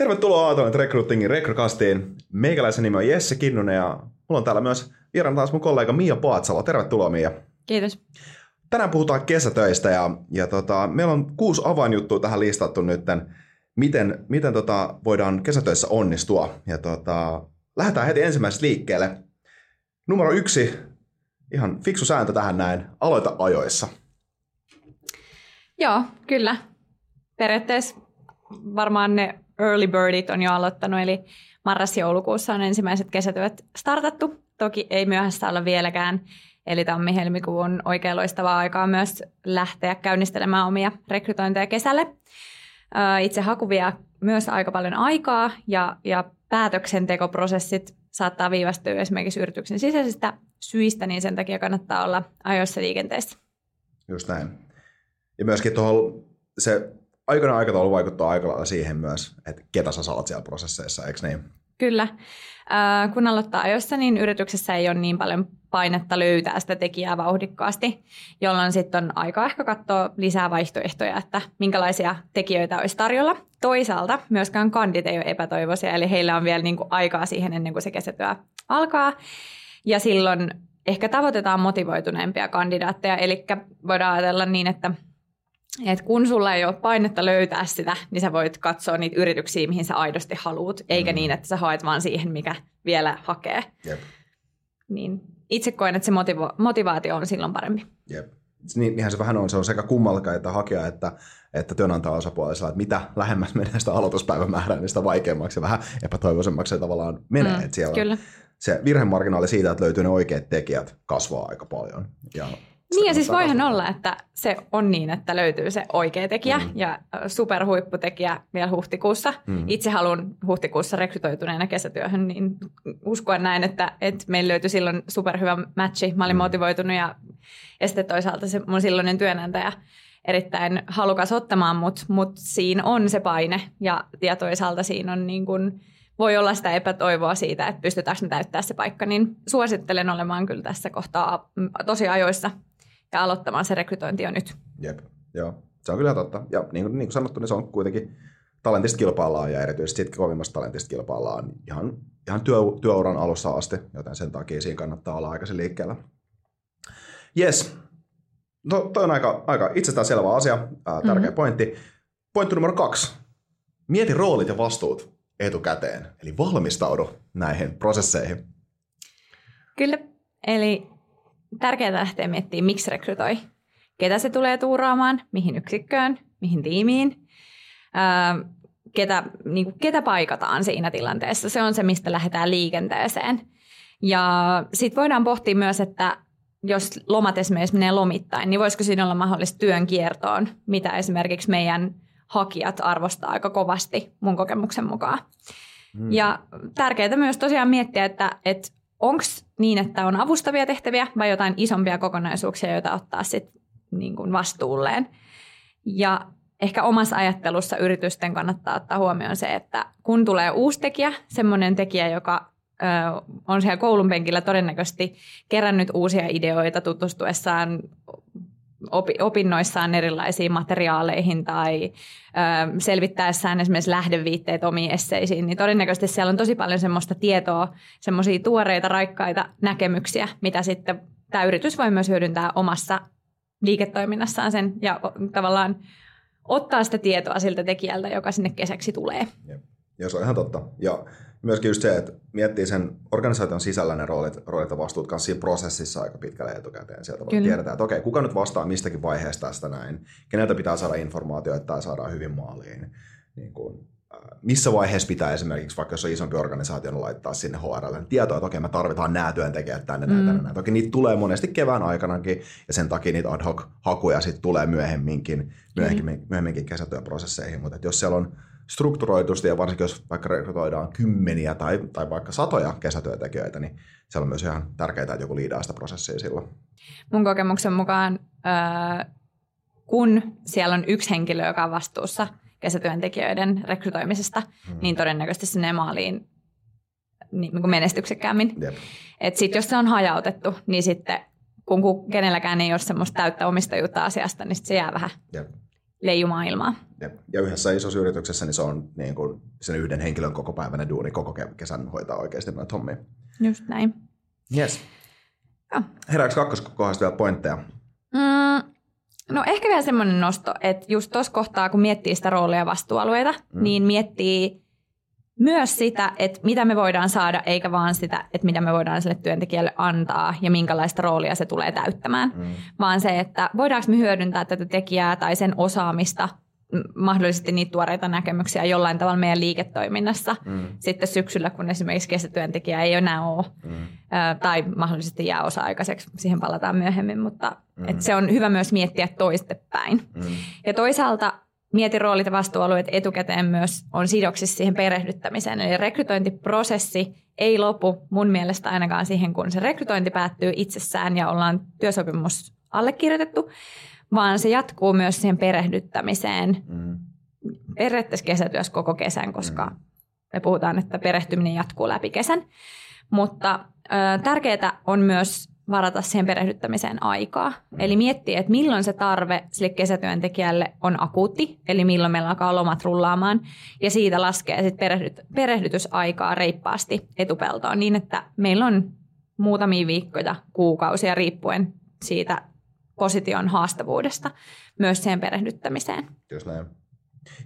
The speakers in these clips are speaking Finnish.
Tervetuloa Atonet Recruitingin Rekrokastiin. Meikäläisen nimi on Jesse Kinnunen ja mulla on täällä myös vieraan taas mun kollega Mia Paatsalo. Tervetuloa Mia. Kiitos. Tänään puhutaan kesätöistä ja, ja tota, meillä on kuusi avainjuttua tähän listattu nyt, miten, miten tota, voidaan kesätöissä onnistua. Ja tota, lähdetään heti ensimmäisestä liikkeelle. Numero yksi, ihan fiksu sääntö tähän näin, aloita ajoissa. Joo, kyllä. Periaatteessa varmaan ne early birdit on jo aloittanut, eli marras-joulukuussa on ensimmäiset kesätyöt startattu. Toki ei myöhäistä olla vieläkään, eli tammi-helmikuu on oikein loistavaa aikaa myös lähteä käynnistelemään omia rekrytointeja kesälle. Itse haku vie myös aika paljon aikaa ja, ja päätöksentekoprosessit saattaa viivästyä esimerkiksi yrityksen sisäisistä syistä, niin sen takia kannattaa olla ajoissa liikenteessä. Just näin. Ja myöskin tuohon se aikana aikataulu vaikuttaa aika lailla siihen myös, että ketä sä saat siellä prosesseissa, eikö niin? Kyllä. Kun aloittaa ajoissa, niin yrityksessä ei ole niin paljon painetta löytää sitä tekijää vauhdikkaasti, jolloin sitten on aika ehkä katsoa lisää vaihtoehtoja, että minkälaisia tekijöitä olisi tarjolla. Toisaalta myöskään kandit ei ole epätoivoisia, eli heillä on vielä niinku aikaa siihen ennen kuin se kesätyö alkaa. Ja silloin ehkä tavoitetaan motivoituneempia kandidaatteja, eli voidaan ajatella niin, että et kun sulla ei ole painetta löytää sitä, niin sä voit katsoa niitä yrityksiä, mihin sä aidosti haluat, eikä mm. niin, että sä haet vaan siihen, mikä vielä hakee. Jep. Niin itse koen, että se motivo- motivaatio on silloin parempi. Jep. Niin, niinhän se vähän on. Se on sekä kummallakaan, että hakija, että, että työnantaja-osapuolisella, että mitä lähemmäs menee sitä aloituspäivämäärää, niin sitä vaikeammaksi ja vähän epätoivoisemmaksi se tavallaan menee. Mm, että siellä kyllä. Se virhemarginaali siitä, että löytyy ne oikeat tekijät, kasvaa aika paljon. Ja niin ja siis voihan olla, että se on niin, että löytyy se oikea tekijä mm. ja superhuipputekijä vielä huhtikuussa. Mm. Itse haluan huhtikuussa rekrytoituneena kesätyöhön, niin uskoa näin, että, että meillä löytyi silloin superhyvä matchi. Mä olin mm. motivoitunut ja, ja sitten toisaalta se mun silloinen työnantaja erittäin halukas ottamaan, mutta mut siinä on se paine ja, ja toisaalta siinä on niin kuin, voi olla sitä epätoivoa siitä, että pystytäänkö me täyttää se paikka, niin suosittelen olemaan kyllä tässä kohtaa tosi ajoissa ja aloittamaan se rekrytointi jo nyt. Jep, joo. Se on kyllä totta. Ja niin kuin, niin kuin sanottu, niin se on kuitenkin talentista kilpaillaan ja erityisesti sitten kovimmasta talentista kilpaillaan ihan, ihan työ, työuran alussa asti, joten sen takia siinä kannattaa olla aikaisin liikkeellä. Yes. No, toi on aika, aika itsestään selvä asia, ää, tärkeä mm-hmm. pointti. Pointti numero kaksi. Mieti roolit ja vastuut etukäteen, eli valmistaudu näihin prosesseihin. Kyllä, eli tärkeää lähteä miettimään, miksi rekrytoi. Ketä se tulee tuuraamaan, mihin yksikköön, mihin tiimiin, ää, ketä, niin kuin, ketä paikataan siinä tilanteessa. Se on se, mistä lähdetään liikenteeseen. Ja sitten voidaan pohtia myös, että jos lomat esimerkiksi menee lomittain, niin voisiko siinä olla mahdollista työn kiertoon, mitä esimerkiksi meidän hakijat arvostaa aika kovasti mun kokemuksen mukaan. Hmm. Ja tärkeää myös tosiaan miettiä, että, että onko niin, että on avustavia tehtäviä vai jotain isompia kokonaisuuksia, joita ottaa sitten niin kuin vastuulleen. Ja ehkä omassa ajattelussa yritysten kannattaa ottaa huomioon se, että kun tulee uusi tekijä, semmoinen tekijä, joka ö, on siellä koulun penkillä todennäköisesti kerännyt uusia ideoita tutustuessaan opinnoissaan erilaisiin materiaaleihin tai ö, selvittäessään esimerkiksi lähdeviitteet omiin esseisiin, niin todennäköisesti siellä on tosi paljon semmoista tietoa, semmoisia tuoreita, raikkaita näkemyksiä, mitä sitten tämä yritys voi myös hyödyntää omassa liiketoiminnassaan sen ja tavallaan ottaa sitä tietoa siltä tekijältä, joka sinne kesäksi tulee. Ja se on ihan totta. Ja myöskin just se, että miettii sen organisaation sisällä ne roolit, roolit ja vastuut kanssa siinä prosessissa aika pitkälle etukäteen. Sieltä voi tiedetään, että okei, kuka nyt vastaa mistäkin vaiheesta tästä näin, keneltä pitää saada informaatio, että tämä saadaan hyvin maaliin. Niin kuin, äh, missä vaiheessa pitää esimerkiksi, vaikka jos on isompi organisaatio, niin laittaa sinne HRL tietoa, että okei, me tarvitaan nämä työntekijät tänne, mm. tänne, tänne. Toki niitä tulee monesti kevään aikanakin, ja sen takia niitä ad hoc hakuja sitten tulee myöhemminkin, myöhemminkin, mm. myöhemminkin kesätyöprosesseihin, mutta jos siellä on strukturoitusti ja varsinkin jos vaikka rekrytoidaan kymmeniä tai, tai vaikka satoja kesätyötekijöitä, niin siellä on myös ihan tärkeää, että joku liidaa sitä prosessia silloin. Mun kokemuksen mukaan, kun siellä on yksi henkilö, joka on vastuussa kesätyöntekijöiden rekrytoimisesta, hmm. niin todennäköisesti se menee maaliin niin kuin menestyksekkäämmin. Sitten jos se on hajautettu, niin sitten kun kenelläkään ei ole semmoista täyttä omistajuutta asiasta, niin se jää vähän Jep leijumaailmaa. Ja, ja yhdessä isossa yrityksessä niin se on niin kuin sen yhden henkilön koko päivänä duuni koko kesän hoitaa oikeasti noita hommia. Just näin. Yes. Herääkö kakkoskohdasta vielä pointteja? Mm, no ehkä vielä semmoinen nosto, että just tuossa kohtaa, kun miettii sitä roolia ja vastuualueita, mm. niin miettii myös sitä, että mitä me voidaan saada, eikä vaan sitä, että mitä me voidaan sille työntekijälle antaa ja minkälaista roolia se tulee täyttämään. Mm. Vaan se, että voidaanko me hyödyntää tätä tekijää tai sen osaamista mahdollisesti niitä tuoreita näkemyksiä jollain tavalla meidän liiketoiminnassa mm. sitten syksyllä, kun esimerkiksi kesätyöntekijä ei enää ole, mm. tai mahdollisesti jää osa-aikaiseksi, siihen palataan myöhemmin, mutta mm. et se on hyvä myös miettiä toistepäin. Mm. Ja toisaalta mieti roolit ja vastuualueet etukäteen myös on sidoksissa siihen perehdyttämiseen, eli rekrytointiprosessi ei lopu mun mielestä ainakaan siihen, kun se rekrytointi päättyy itsessään ja ollaan työsopimus allekirjoitettu, vaan se jatkuu myös siihen perehdyttämiseen. Mm. Periaatteessa kesätyössä koko kesän, koska mm. me puhutaan, että perehtyminen jatkuu läpi kesän. Mutta ö, tärkeää on myös varata siihen perehdyttämiseen aikaa. Eli miettiä, että milloin se tarve sille kesätyöntekijälle on akuutti, eli milloin meillä alkaa lomat rullaamaan, ja siitä laskee sitten perehdyt, perehdytysaikaa reippaasti etupeltoon niin, että meillä on muutamia viikkoja, kuukausia riippuen siitä position haastavuudesta myös siihen perehdyttämiseen. Just näin.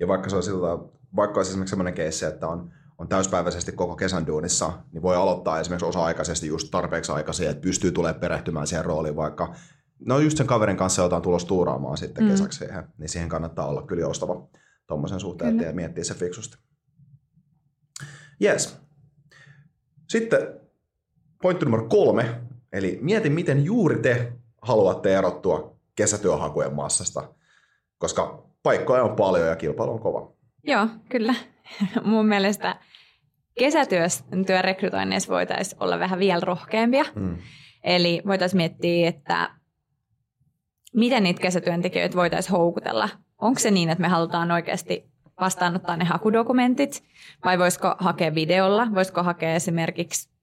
Ja vaikka se on sillä, vaikka olisi esimerkiksi sellainen keissi, että on, on täyspäiväisesti koko kesän duunissa, niin voi aloittaa esimerkiksi osa-aikaisesti just tarpeeksi aikaisin, että pystyy tulemaan perehtymään siihen rooliin, vaikka no just sen kaverin kanssa jotain tulos tuuraamaan sitten mm. kesäksi siihen, niin siihen kannattaa olla kyllä joustava tuommoisen suhteen ja miettiä se fiksusti. Yes. Sitten pointti numero kolme, eli mieti miten juuri te haluatte erottua kesätyöhakujen massasta, koska paikkoja on paljon ja kilpailu on kova. Joo, kyllä. Mun mielestä kesätyörekrytoinneissa voitaisiin olla vähän vielä rohkeampia. Mm. Eli voitaisiin miettiä, että miten niitä kesätyöntekijöitä voitaisiin houkutella. Onko se niin, että me halutaan oikeasti vastaanottaa ne hakudokumentit, vai voisiko hakea videolla, voisiko hakea esimerkiksi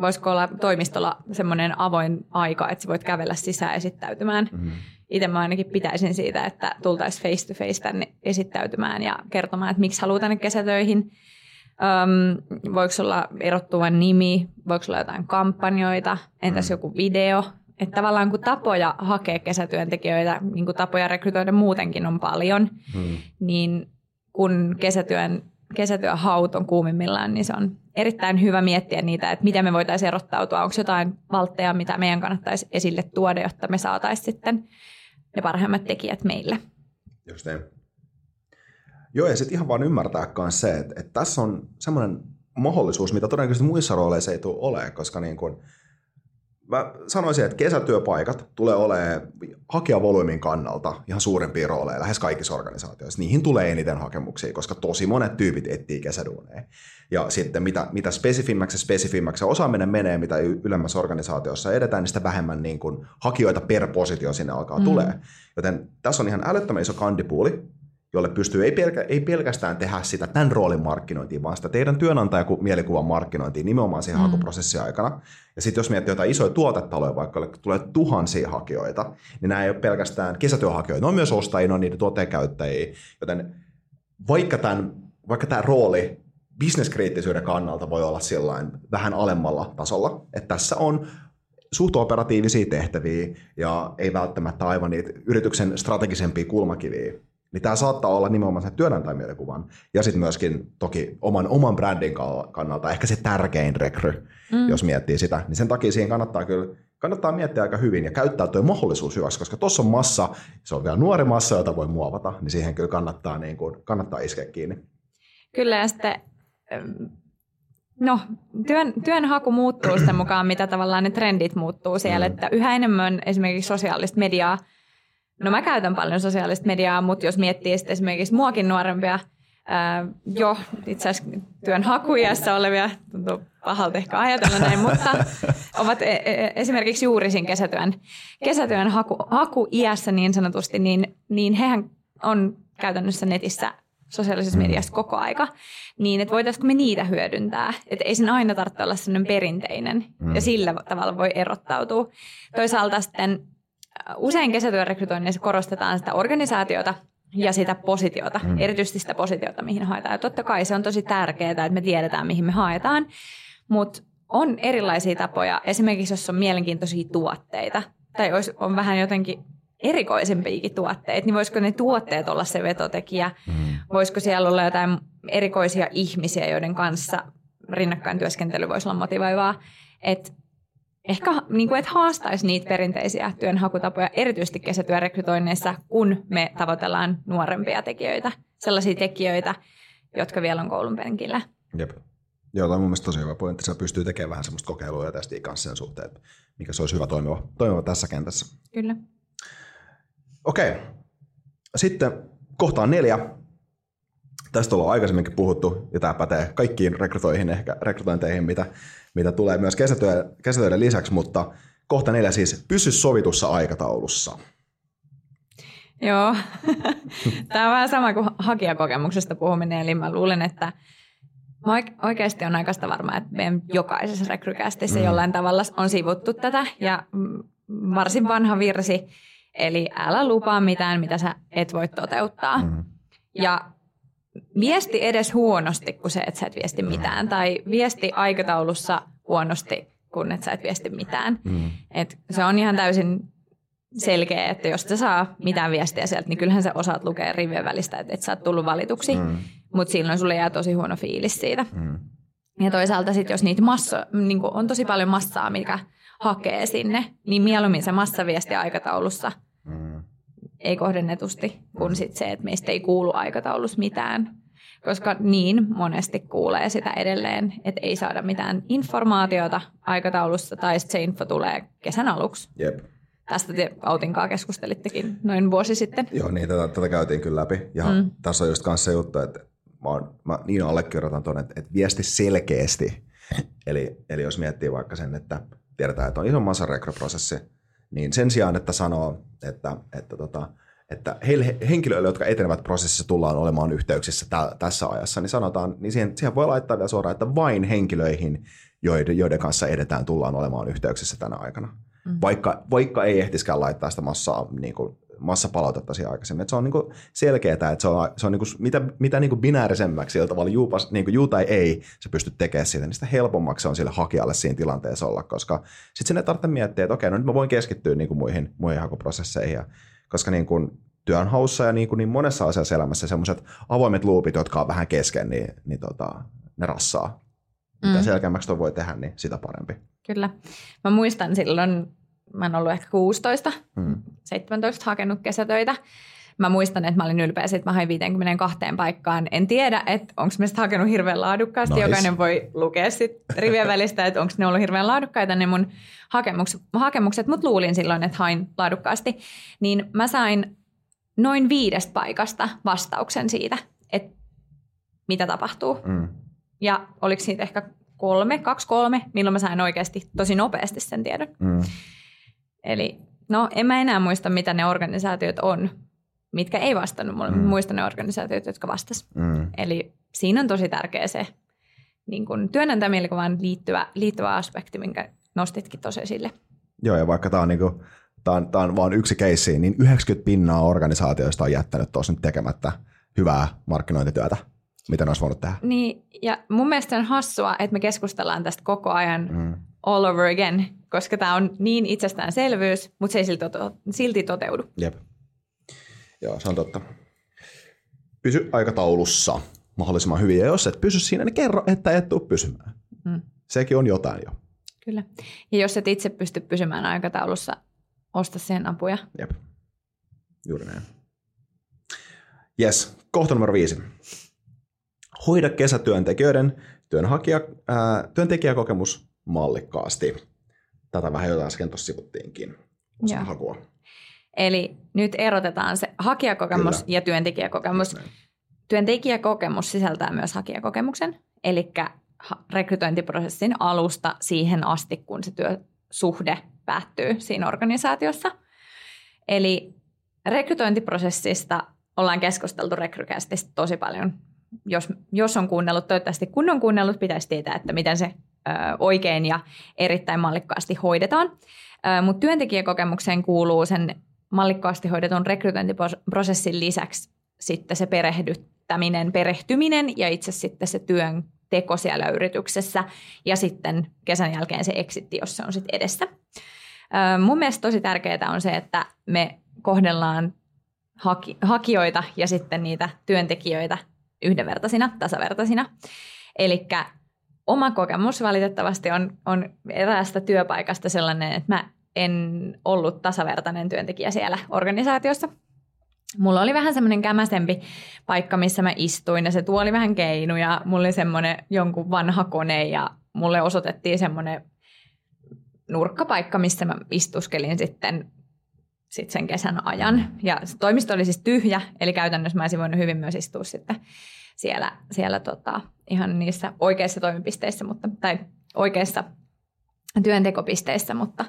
voisiko olla toimistolla semmoinen avoin aika, että sä voit kävellä sisään esittäytymään. Mm-hmm. Itse mä ainakin pitäisin siitä, että tultaisiin face to face tänne esittäytymään ja kertomaan, että miksi haluaa tänne kesätöihin. Öm, voiko olla erottuva nimi, voiko olla jotain kampanjoita, entäs mm. joku video. Että tavallaan kun tapoja hakea kesätyöntekijöitä, niin kuin tapoja rekrytoida muutenkin on paljon, mm. niin kun kesätyön kesätyöhaut on kuumimmillaan, niin se on erittäin hyvä miettiä niitä, että miten me voitaisiin erottautua. Onko jotain valtteja, mitä meidän kannattaisi esille tuoda, jotta me saataisiin sitten ne parhaimmat tekijät meille. Just niin. Joo, ja sitten ihan vaan ymmärtää myös se, että, että tässä on semmoinen mahdollisuus, mitä todennäköisesti muissa rooleissa ei tule ole, koska niin kuin – mä sanoisin, että kesätyöpaikat tulee olemaan hakijavolyymin kannalta ihan suurempia rooleja lähes kaikissa organisaatioissa. Niihin tulee eniten hakemuksia, koska tosi monet tyypit etsii kesäduuneja. Ja sitten mitä, mitä spesifimmäksi ja spesifimmäksi osaaminen menee, mitä ylemmässä organisaatiossa edetään, niin sitä vähemmän niin kuin hakijoita per positio sinne alkaa mm. tulee. Joten tässä on ihan älyttömän iso kandipuuli, jolle pystyy ei, pelkä, ei pelkästään tehdä sitä tämän roolin markkinointia, vaan sitä teidän työnantajamielikuvan markkinointia nimenomaan siihen mm. hakuprosessin aikana. Ja sitten jos miettii jotain isoja tuotetaloja, vaikka tulee tuhansia hakijoita, niin nämä ei ole pelkästään kesätyöhakijoita, ne on myös ostajia, ne on niiden tuoteenkäyttäjiä. Joten vaikka, tämän, vaikka tämä rooli bisneskriittisyyden kannalta voi olla sillain vähän alemmalla tasolla, että tässä on suht operatiivisia tehtäviä ja ei välttämättä aivan niitä yrityksen strategisempia kulmakiviä, niin tämä saattaa olla nimenomaan sen työnantajamielikuvan ja sitten myöskin toki oman, oman brändin kannalta ehkä se tärkein rekry, mm. jos miettii sitä. Niin sen takia siihen kannattaa kyllä kannattaa miettiä aika hyvin ja käyttää tuo mahdollisuus hyväksi, koska tuossa on massa, se on vielä nuori massa, jota voi muovata, niin siihen kyllä kannattaa, niin kuin, kannattaa iskeä kiinni. Kyllä ja sitten No, työn, työnhaku muuttuu sen mukaan, mitä tavallaan ne trendit muuttuu siellä, mm. että yhä enemmän esimerkiksi sosiaalista mediaa No mä käytän paljon sosiaalista mediaa, mutta jos miettii sitten esimerkiksi muakin nuorempia, ää, jo itse asiassa työnhakujassa olevia, tuntuu pahalta ehkä ajatella näin, mutta ovat e- e- esimerkiksi juuri siinä kesätyön, kesätyön haku, hakuiässä niin sanotusti, niin, niin hehän on käytännössä netissä sosiaalisessa mm. mediassa koko aika, niin että voitaisiinko me niitä hyödyntää. Että ei sen aina tarvitse olla sellainen perinteinen mm. ja sillä tavalla voi erottautua. Toisaalta sitten usein kesätyön rekrytoinnissa korostetaan sitä organisaatiota ja sitä positiota, mm. erityisesti sitä positiota, mihin haetaan. Ja totta kai se on tosi tärkeää, että me tiedetään, mihin me haetaan, mutta on erilaisia tapoja. Esimerkiksi jos on mielenkiintoisia tuotteita tai olisi, on vähän jotenkin erikoisempiakin tuotteita, niin voisiko ne tuotteet olla se vetotekijä? Mm. Voisiko siellä olla jotain erikoisia ihmisiä, joiden kanssa rinnakkain työskentely voisi olla motivoivaa? Et ehkä niin kuin, et haastaisi niitä perinteisiä työnhakutapoja, erityisesti kesätyörekrytoinneissa, kun me tavoitellaan nuorempia tekijöitä, sellaisia tekijöitä, jotka vielä on koulun penkillä. Jep. Joo, tämä on mun mielestä tosi hyvä pointti. Se pystyy tekemään vähän semmoista kokeilua tästä kanssa sen suhteen, että mikä se olisi hyvä toimiva, toimiva tässä kentässä. Kyllä. Okei. Sitten kohtaan neljä. Tästä ollaan aikaisemminkin puhuttu, ja tämä pätee kaikkiin rekrytoihin, ehkä rekrytointeihin, mitä, mitä tulee myös kesätyö, kesätöiden lisäksi, mutta kohta neljä siis pysy sovitussa aikataulussa. Joo, tämä on vähän sama kuin hakijakokemuksesta puhuminen, eli mä luulen, että Mä oikeasti on aikaista varma, että meidän jokaisessa rekrykästissä mm. jollain tavalla on sivuttu tätä ja varsin vanha virsi, eli älä lupaa mitään, mitä sä et voi toteuttaa. Mm. Ja viesti edes huonosti, kun se, että sä et viesti mitään, tai viesti aikataulussa huonosti, kun et sä et viesti mitään. Mm. Et se on ihan täysin selkeä, että jos sä saa mitään viestiä sieltä, niin kyllähän sä osaat lukea rivien välistä, että et sä oot tullut valituksi. Mm mutta silloin sulle jää tosi huono fiilis siitä. Mm. Ja toisaalta sitten, jos niitä massa, niin on tosi paljon massaa, mikä hakee sinne, niin mieluummin se massaviesti aikataulussa mm. Ei kohdennetusti, kun sit se, että meistä ei kuulu aikataulussa mitään. Koska niin monesti kuulee sitä edelleen, että ei saada mitään informaatiota aikataulussa tai se info tulee kesän aluksi. Jep. Tästä te Autinkaa keskustelittekin noin vuosi sitten. Joo, niin tätä, tätä käytiin kyllä läpi. Ja mm. tässä on just kanssa se juttu, että mä, oon, mä niin allekirjoitan tuonne, että, että viesti selkeästi. Eli, eli jos miettii vaikka sen, että tiedetään, että on iso massarekryprosessi, niin sen sijaan, että sanoo, että, että, tota, että heille, henkilöille, jotka etenevät prosessissa, tullaan olemaan yhteyksissä tä, tässä ajassa, niin sanotaan, niin siihen, siihen voi laittaa vielä suoraan, että vain henkilöihin, joiden, joiden kanssa edetään, tullaan olemaan yhteyksissä tänä aikana. Mm. Vaikka, vaikka ei ehtiskään laittaa sitä massaa niin kuin massapalautetta siihen aikaisemmin. Et se on niinku selkeää, että se on, se on niinku, mitä, mitä niinku binäärisemmäksi sillä tavalla juupas, niinku juu tai ei se pystyt tekemään siitä, niin sitä helpommaksi on sille hakijalle siinä tilanteessa olla, koska sitten sinne tarvitsee miettiä, että okei, no nyt mä voin keskittyä niinku muihin, muihin hakuprosesseihin, ja, koska niinku työnhaussa ja niin, kuin niin monessa asiassa elämässä semmoiset avoimet luupit, jotka on vähän kesken, niin, niin tota, ne rassaa. Mitä mm. selkeämmäksi voi tehdä, niin sitä parempi. Kyllä. Mä muistan silloin mä oon ollut ehkä 16, mm. 17 hakenut kesätöitä. Mä muistan, että mä olin ylpeä että mä hain 52 paikkaan. En tiedä, että onko mä sitä hakenut hirveän laadukkaasti. Nice. Jokainen voi lukea sitten rivien välistä, että onko ne ollut hirveän laadukkaita ne mun hakemukset, hakemukset. Mutta luulin silloin, että hain laadukkaasti. Niin mä sain noin viidestä paikasta vastauksen siitä, että mitä tapahtuu. Mm. Ja oliko siitä ehkä kolme, kaksi kolme, milloin mä sain oikeasti tosi nopeasti sen tiedon. Mm. Eli no en mä enää muista, mitä ne organisaatiot on, mitkä ei vastannut mulle. Mm. Muistan ne organisaatiot, jotka vastas. Mm. Eli siinä on tosi tärkeä se niin kun työnantajamielikuvaan liittyvä, liittyvä aspekti, minkä nostitkin tosi esille. Joo, ja vaikka tämä on, niin kuin, tämä on, tämä on vain yksi keissi, niin 90 pinnaa organisaatioista on jättänyt tuossa nyt tekemättä hyvää markkinointityötä. Mitä ne olisi voinut tehdä? Niin, ja mun mielestä on hassua, että me keskustellaan tästä koko ajan mm. All over again, koska tämä on niin itsestäänselvyys, mutta se ei silti, silti toteudu. Jep. Joo, se on totta. Pysy aikataulussa mahdollisimman hyvin, ja jos et pysy siinä, niin kerro, että et tule pysymään. Mm. Sekin on jotain jo. Kyllä. Ja jos et itse pysty pysymään aikataulussa, osta sen apuja. Jep. Juuri näin. Yes, kohta numero viisi. Hoida kesätyöntekijöiden työnhakija, ää, työntekijäkokemus mallikkaasti. Tätä vähän jo äsken tuossa sivuttiinkin hakua. Eli nyt erotetaan se hakijakokemus Kyllä. ja työntekijäkokemus. Työntekijäkokemus sisältää myös hakijakokemuksen, eli rekrytointiprosessin alusta siihen asti, kun se työsuhde päättyy siinä organisaatiossa. Eli rekrytointiprosessista ollaan keskusteltu rekrykästistä tosi paljon. Jos, jos on kuunnellut, toivottavasti kun on kuunnellut, pitäisi tietää, että miten se oikein ja erittäin mallikkaasti hoidetaan. Mutta työntekijäkokemukseen kuuluu sen mallikkaasti hoidetun rekrytointiprosessin lisäksi sitten se perehdyttäminen, perehtyminen ja itse sitten se työn teko siellä yrityksessä ja sitten kesän jälkeen se exitti, jos se on sitten edessä. Mun mielestä tosi tärkeää on se, että me kohdellaan haki, hakijoita ja sitten niitä työntekijöitä yhdenvertaisina, tasavertaisina. Eli oma kokemus valitettavasti on, on eräästä työpaikasta sellainen, että mä en ollut tasavertainen työntekijä siellä organisaatiossa. Mulla oli vähän semmoinen kämäsempi paikka, missä mä istuin ja se tuoli vähän keinuja. Mulla oli semmoinen jonkun vanha kone ja mulle osoitettiin semmoinen nurkkapaikka, missä mä istuskelin sitten sit sen kesän ajan. Ja se toimisto oli siis tyhjä, eli käytännössä mä olisin voinut hyvin myös istua sitten siellä, siellä tota, ihan niissä oikeissa toimipisteissä, mutta, tai oikeissa työntekopisteissä, mutta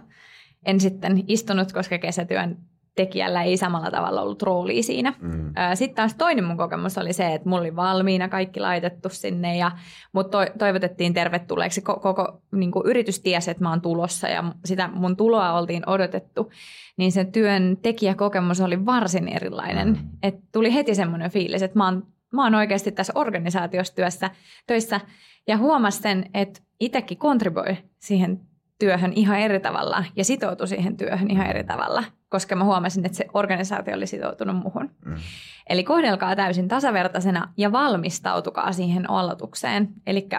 en sitten istunut, koska kesätyön tekijällä ei samalla tavalla ollut roolia siinä. Mm. Sitten taas toinen mun kokemus oli se, että mulla oli valmiina kaikki laitettu sinne ja mut to, toivotettiin tervetulleeksi. Koko, koko niin yritys tiesi, että mä oon tulossa ja sitä mun tuloa oltiin odotettu. Niin se työn tekijäkokemus oli varsin erilainen. Mm. Et tuli heti semmoinen fiilis, että mä oon, mä oon oikeasti tässä organisaatiossa työssä, töissä ja huomasin, että itsekin kontriboi siihen työhön ihan eri tavalla ja sitoutui siihen työhön ihan eri tavalla, koska mä huomasin, että se organisaatio oli sitoutunut muhun. Mm. Eli kohdelkaa täysin tasavertaisena ja valmistautukaa siihen aloitukseen. Eli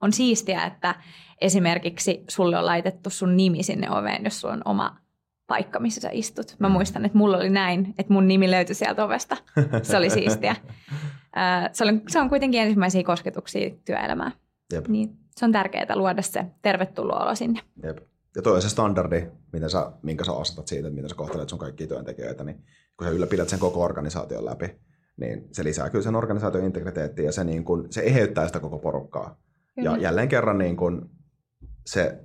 on siistiä, että esimerkiksi sulle on laitettu sun nimi sinne oveen, jos sulla on oma paikka, missä sä istut. Mä mm. muistan, että mulla oli näin, että mun nimi löytyi sieltä ovesta. Se oli siistiä. Se on, se on kuitenkin ensimmäisiä kosketuksia työelämään. Jep. Niin se on tärkeää luoda se tervetuloa sinne. Jep. Ja toi on se standardi, miten sä, minkä sä asetat siitä, että miten sä kohtelet sun kaikkia työntekijöitä, niin kun sä ylläpidät sen koko organisaation läpi, niin se lisää kyllä sen organisaation integriteettiä ja se, niin kun, se eheyttää sitä koko porukkaa. Kyllä. Ja jälleen kerran niin kun, se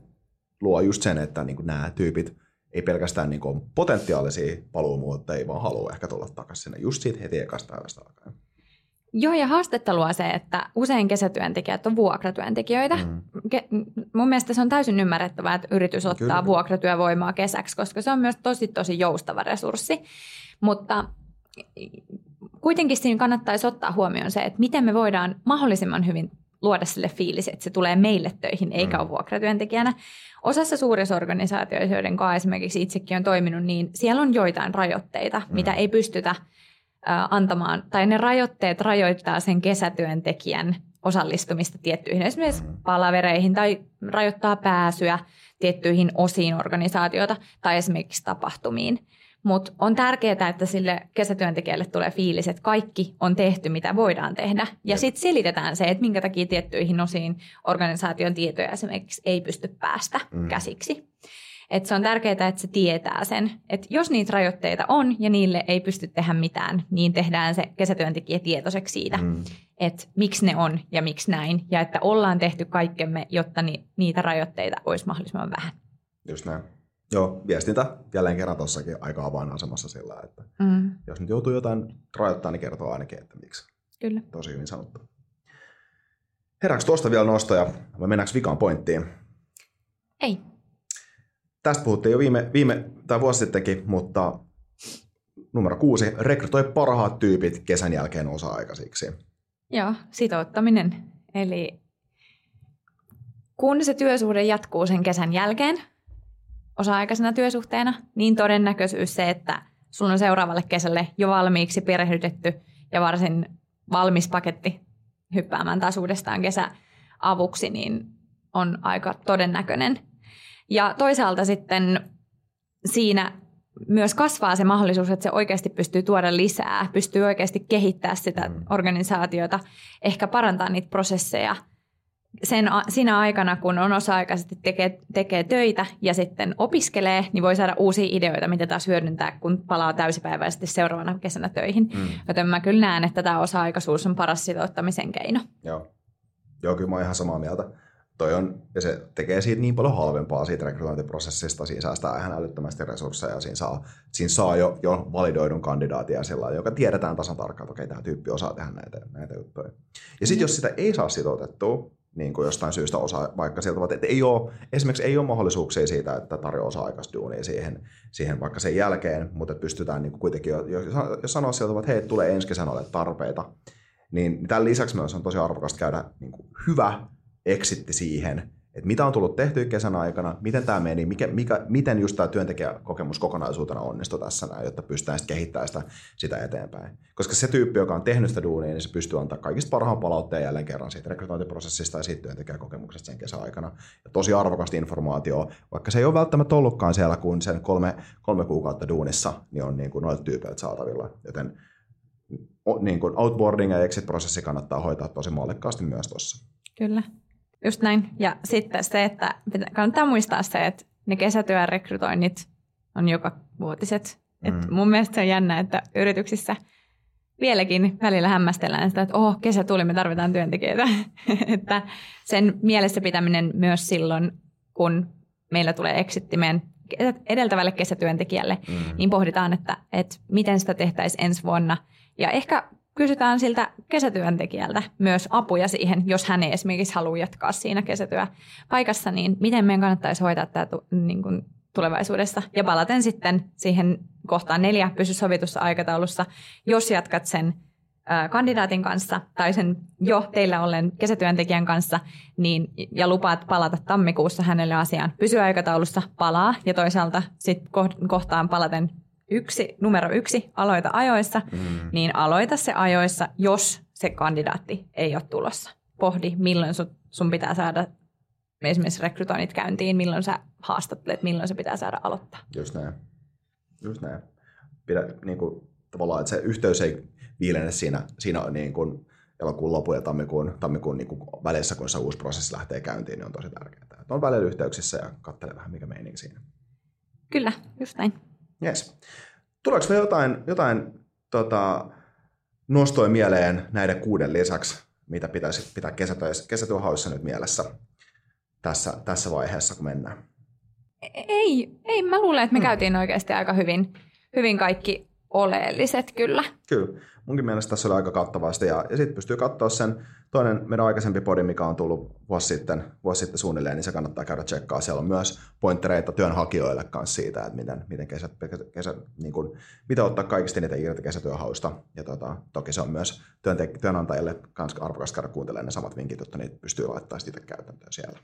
luo just sen, että niin nämä tyypit ei pelkästään niin kun, potentiaalisia paluumuuttajia, vaan haluaa ehkä tulla takaisin sinne just siitä heti ekasta päivästä alkaen. Joo, ja haastetta luo se, että usein kesätyöntekijät on vuokratyöntekijöitä. Mm. Ke- mun mielestä se on täysin ymmärrettävää, että yritys ottaa Kyllä. vuokratyövoimaa kesäksi, koska se on myös tosi, tosi joustava resurssi. Mutta kuitenkin siinä kannattaisi ottaa huomioon se, että miten me voidaan mahdollisimman hyvin luoda sille fiilis, että se tulee meille töihin, eikä mm. ole vuokratyöntekijänä. Osassa suurissa organisaatioissa, joiden kanssa esimerkiksi itsekin on toiminut, niin siellä on joitain rajoitteita, mm. mitä ei pystytä – antamaan, tai ne rajoitteet rajoittaa sen kesätyöntekijän osallistumista tiettyihin esimerkiksi mm. palavereihin tai rajoittaa pääsyä tiettyihin osiin organisaatiota tai esimerkiksi tapahtumiin. Mutta on tärkeää, että sille kesätyöntekijälle tulee fiilis, että kaikki on tehty, mitä voidaan tehdä. Ja sitten selitetään se, että minkä takia tiettyihin osiin organisaation tietoja esimerkiksi ei pysty päästä mm. käsiksi. Että se on tärkeää, että se tietää sen. Että jos niitä rajoitteita on ja niille ei pysty tehdä mitään, niin tehdään se kesätyöntekijä tietoiseksi siitä, mm. että miksi ne on ja miksi näin. Ja että ollaan tehty kaikkemme, jotta ni, niitä rajoitteita olisi mahdollisimman vähän. Just näin. Joo, viestintä jälleen kerran tuossakin aika avainasemassa sillä, että mm. jos nyt joutuu jotain rajoittaa, niin kertoo ainakin, että miksi. Kyllä. Tosi hyvin sanottu. Herääkö tuosta vielä nostoja vai mennäänkö vikaan pointtiin? Ei tästä puhuttiin jo viime, viime tai vuosi sittenkin, mutta numero kuusi, rekrytoi parhaat tyypit kesän jälkeen osa-aikaisiksi. Joo, sitouttaminen. Eli kun se työsuhde jatkuu sen kesän jälkeen osa-aikaisena työsuhteena, niin todennäköisyys se, että sulla on seuraavalle kesälle jo valmiiksi perehdytetty ja varsin valmis paketti hyppäämään taas uudestaan kesäavuksi, niin on aika todennäköinen. Ja toisaalta sitten siinä myös kasvaa se mahdollisuus, että se oikeasti pystyy tuoda lisää, pystyy oikeasti kehittämään sitä mm. organisaatiota, ehkä parantaa niitä prosesseja sen, siinä aikana, kun on osa-aikaisesti tekee, tekee töitä ja sitten opiskelee, niin voi saada uusia ideoita, mitä taas hyödyntää, kun palaa täysipäiväisesti seuraavana kesänä töihin. Mm. Joten mä kyllä näen, että tämä osa-aikaisuus on paras sitouttamisen keino. Joo, Joo kyllä mä oon ihan samaa mieltä toi on, ja se tekee siitä niin paljon halvempaa siitä rekrytointiprosessista, siinä säästää ihan älyttömästi resursseja, siinä saa, siinä saa jo, jo validoidun kandidaatia sillä joka tiedetään tasan tarkkaan, että okei, tämä tyyppi osaa tehdä näitä, näitä juttuja. Ja sitten mm. jos sitä ei saa sitoutettua, niin kuin jostain syystä osa, vaikka sieltä että ei ole, esimerkiksi ei ole mahdollisuuksia siitä, että tarjoaa osa-aikaista duunia siihen, siihen vaikka sen jälkeen, mutta pystytään niin kuin kuitenkin, jos, jos sanoo sieltä, että hei, tulee ensi kesänä ole tarpeita, niin tämän lisäksi myös on tosi arvokasta käydä niin kuin hyvä eksitti siihen, että mitä on tullut tehtyä kesän aikana, miten tämä meni, mikä, mikä, miten just tämä työntekijäkokemus kokonaisuutena onnistui tässä näin, jotta pystytään sitten kehittämään sitä, sitä eteenpäin. Koska se tyyppi, joka on tehnyt sitä duunia, niin se pystyy antaa kaikista parhaan palautteen jälleen kerran siitä rekrytointiprosessista ja siitä työntekijäkokemuksesta sen kesän aikana. Ja tosi arvokasta informaatiota, vaikka se ei ole välttämättä ollutkaan siellä, kun sen kolme, kolme kuukautta duunissa, niin on niin kuin noilta tyypeiltä saatavilla. Joten niin kuin outboarding ja exit-prosessi kannattaa hoitaa tosi mallikkaasti myös tuossa. Kyllä. Just näin. Ja sitten se, että kannattaa muistaa se, että ne kesätyön rekrytoinnit on joka vuotiset. Mm. Et mun mielestä se on jännä, että yrityksissä vieläkin välillä hämmästellään sitä, että oho, kesä tuli, me tarvitaan työntekijöitä. että sen mielessä pitäminen myös silloin, kun meillä tulee eksittimeen edeltävälle kesätyöntekijälle, mm. niin pohditaan, että, että miten sitä tehtäisiin ensi vuonna. Ja ehkä kysytään siltä kesätyöntekijältä myös apuja siihen, jos hän ei esimerkiksi halua jatkaa siinä kesätyöpaikassa, niin miten meidän kannattaisi hoitaa tämä niin kuin tulevaisuudessa. Ja palaten sitten siihen kohtaan neljä pysy sovitussa aikataulussa, jos jatkat sen kandidaatin kanssa tai sen jo teillä ollen kesätyöntekijän kanssa niin, ja lupaat palata tammikuussa hänelle asiaan. Pysy aikataulussa, palaa ja toisaalta sitten kohtaan palaten yksi, numero yksi, aloita ajoissa, mm. niin aloita se ajoissa, jos se kandidaatti ei ole tulossa. Pohdi, milloin sun, sun pitää saada esimerkiksi rekrytoinnit käyntiin, milloin sä haastattelet, milloin se pitää saada aloittaa. Just näin. Just näin. Pidä, niin kuin, tavallaan, että se yhteys ei viilene siinä, siinä niin kuin elokuun lopun ja tammikuun, tammikuun niin kuin välissä, kun se uusi prosessi lähtee käyntiin, niin on tosi tärkeää. Että on välillä yhteyksissä ja katselee vähän, mikä meininki siinä. Kyllä, just näin. Yes. Tuleeko me jotain, jotain tota, nostoja mieleen näiden kuuden lisäksi, mitä pitäisi pitää kesätyöhauissa nyt mielessä tässä, tässä vaiheessa, kun mennään? Ei, ei mä luulen, että me hmm. käytiin oikeasti aika hyvin, hyvin kaikki oleelliset kyllä. Kyllä. Munkin mielestä tässä oli aika kattavasti. Ja, ja sitten pystyy katsoa sen toinen meidän aikaisempi podi, mikä on tullut vuosi sitten, vuosi sitten suunnilleen, niin se kannattaa käydä tsekkaa. Siellä on myös pointtereita työnhakijoille kanssa siitä, että miten, miten, kesä, kesä, niin kuin, mitä ottaa kaikista niitä irti kesätyöhausta. Ja tota, toki se on myös työntek- työnantajille kanssa arvokasta käydä kuuntelemaan ne samat vinkit, jotta niitä pystyy laittamaan sitten käytäntöön siellä.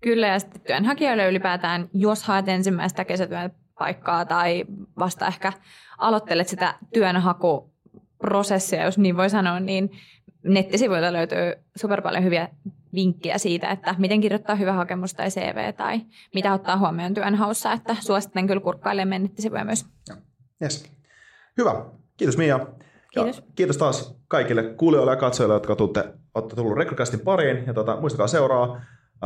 Kyllä, ja sitten työnhakijoille ylipäätään, jos haet ensimmäistä kesätyön paikkaa tai vasta ehkä aloittelet sitä työnhakuprosessia, jos niin voi sanoa, niin nettisivuilta löytyy super paljon hyviä vinkkejä siitä, että miten kirjoittaa hyvä hakemus tai CV tai mitä ottaa huomioon työnhaussa, että suosittelen kyllä kurkkailemaan meidän nettisivuja myös. Yes. Hyvä. Kiitos Mia. Kiitos. Ja kiitos taas kaikille kuulijoille ja katsojille, jotka olette tullut Rekrycastin pariin. Ja tuota, muistakaa seuraa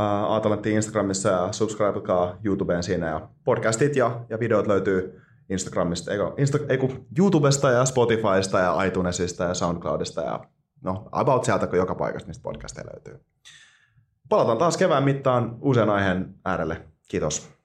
Aatalantti Instagramissa ja subscribekaa YouTubeen siinä. Ja podcastit ja, ja videot löytyy Instagramista, eikö, Insta, eikö, YouTubesta ja Spotifysta ja iTunesista ja SoundCloudista ja no about sieltä, kun joka paikasta mistä podcasteja löytyy. Palataan taas kevään mittaan usean aiheen äärelle. Kiitos.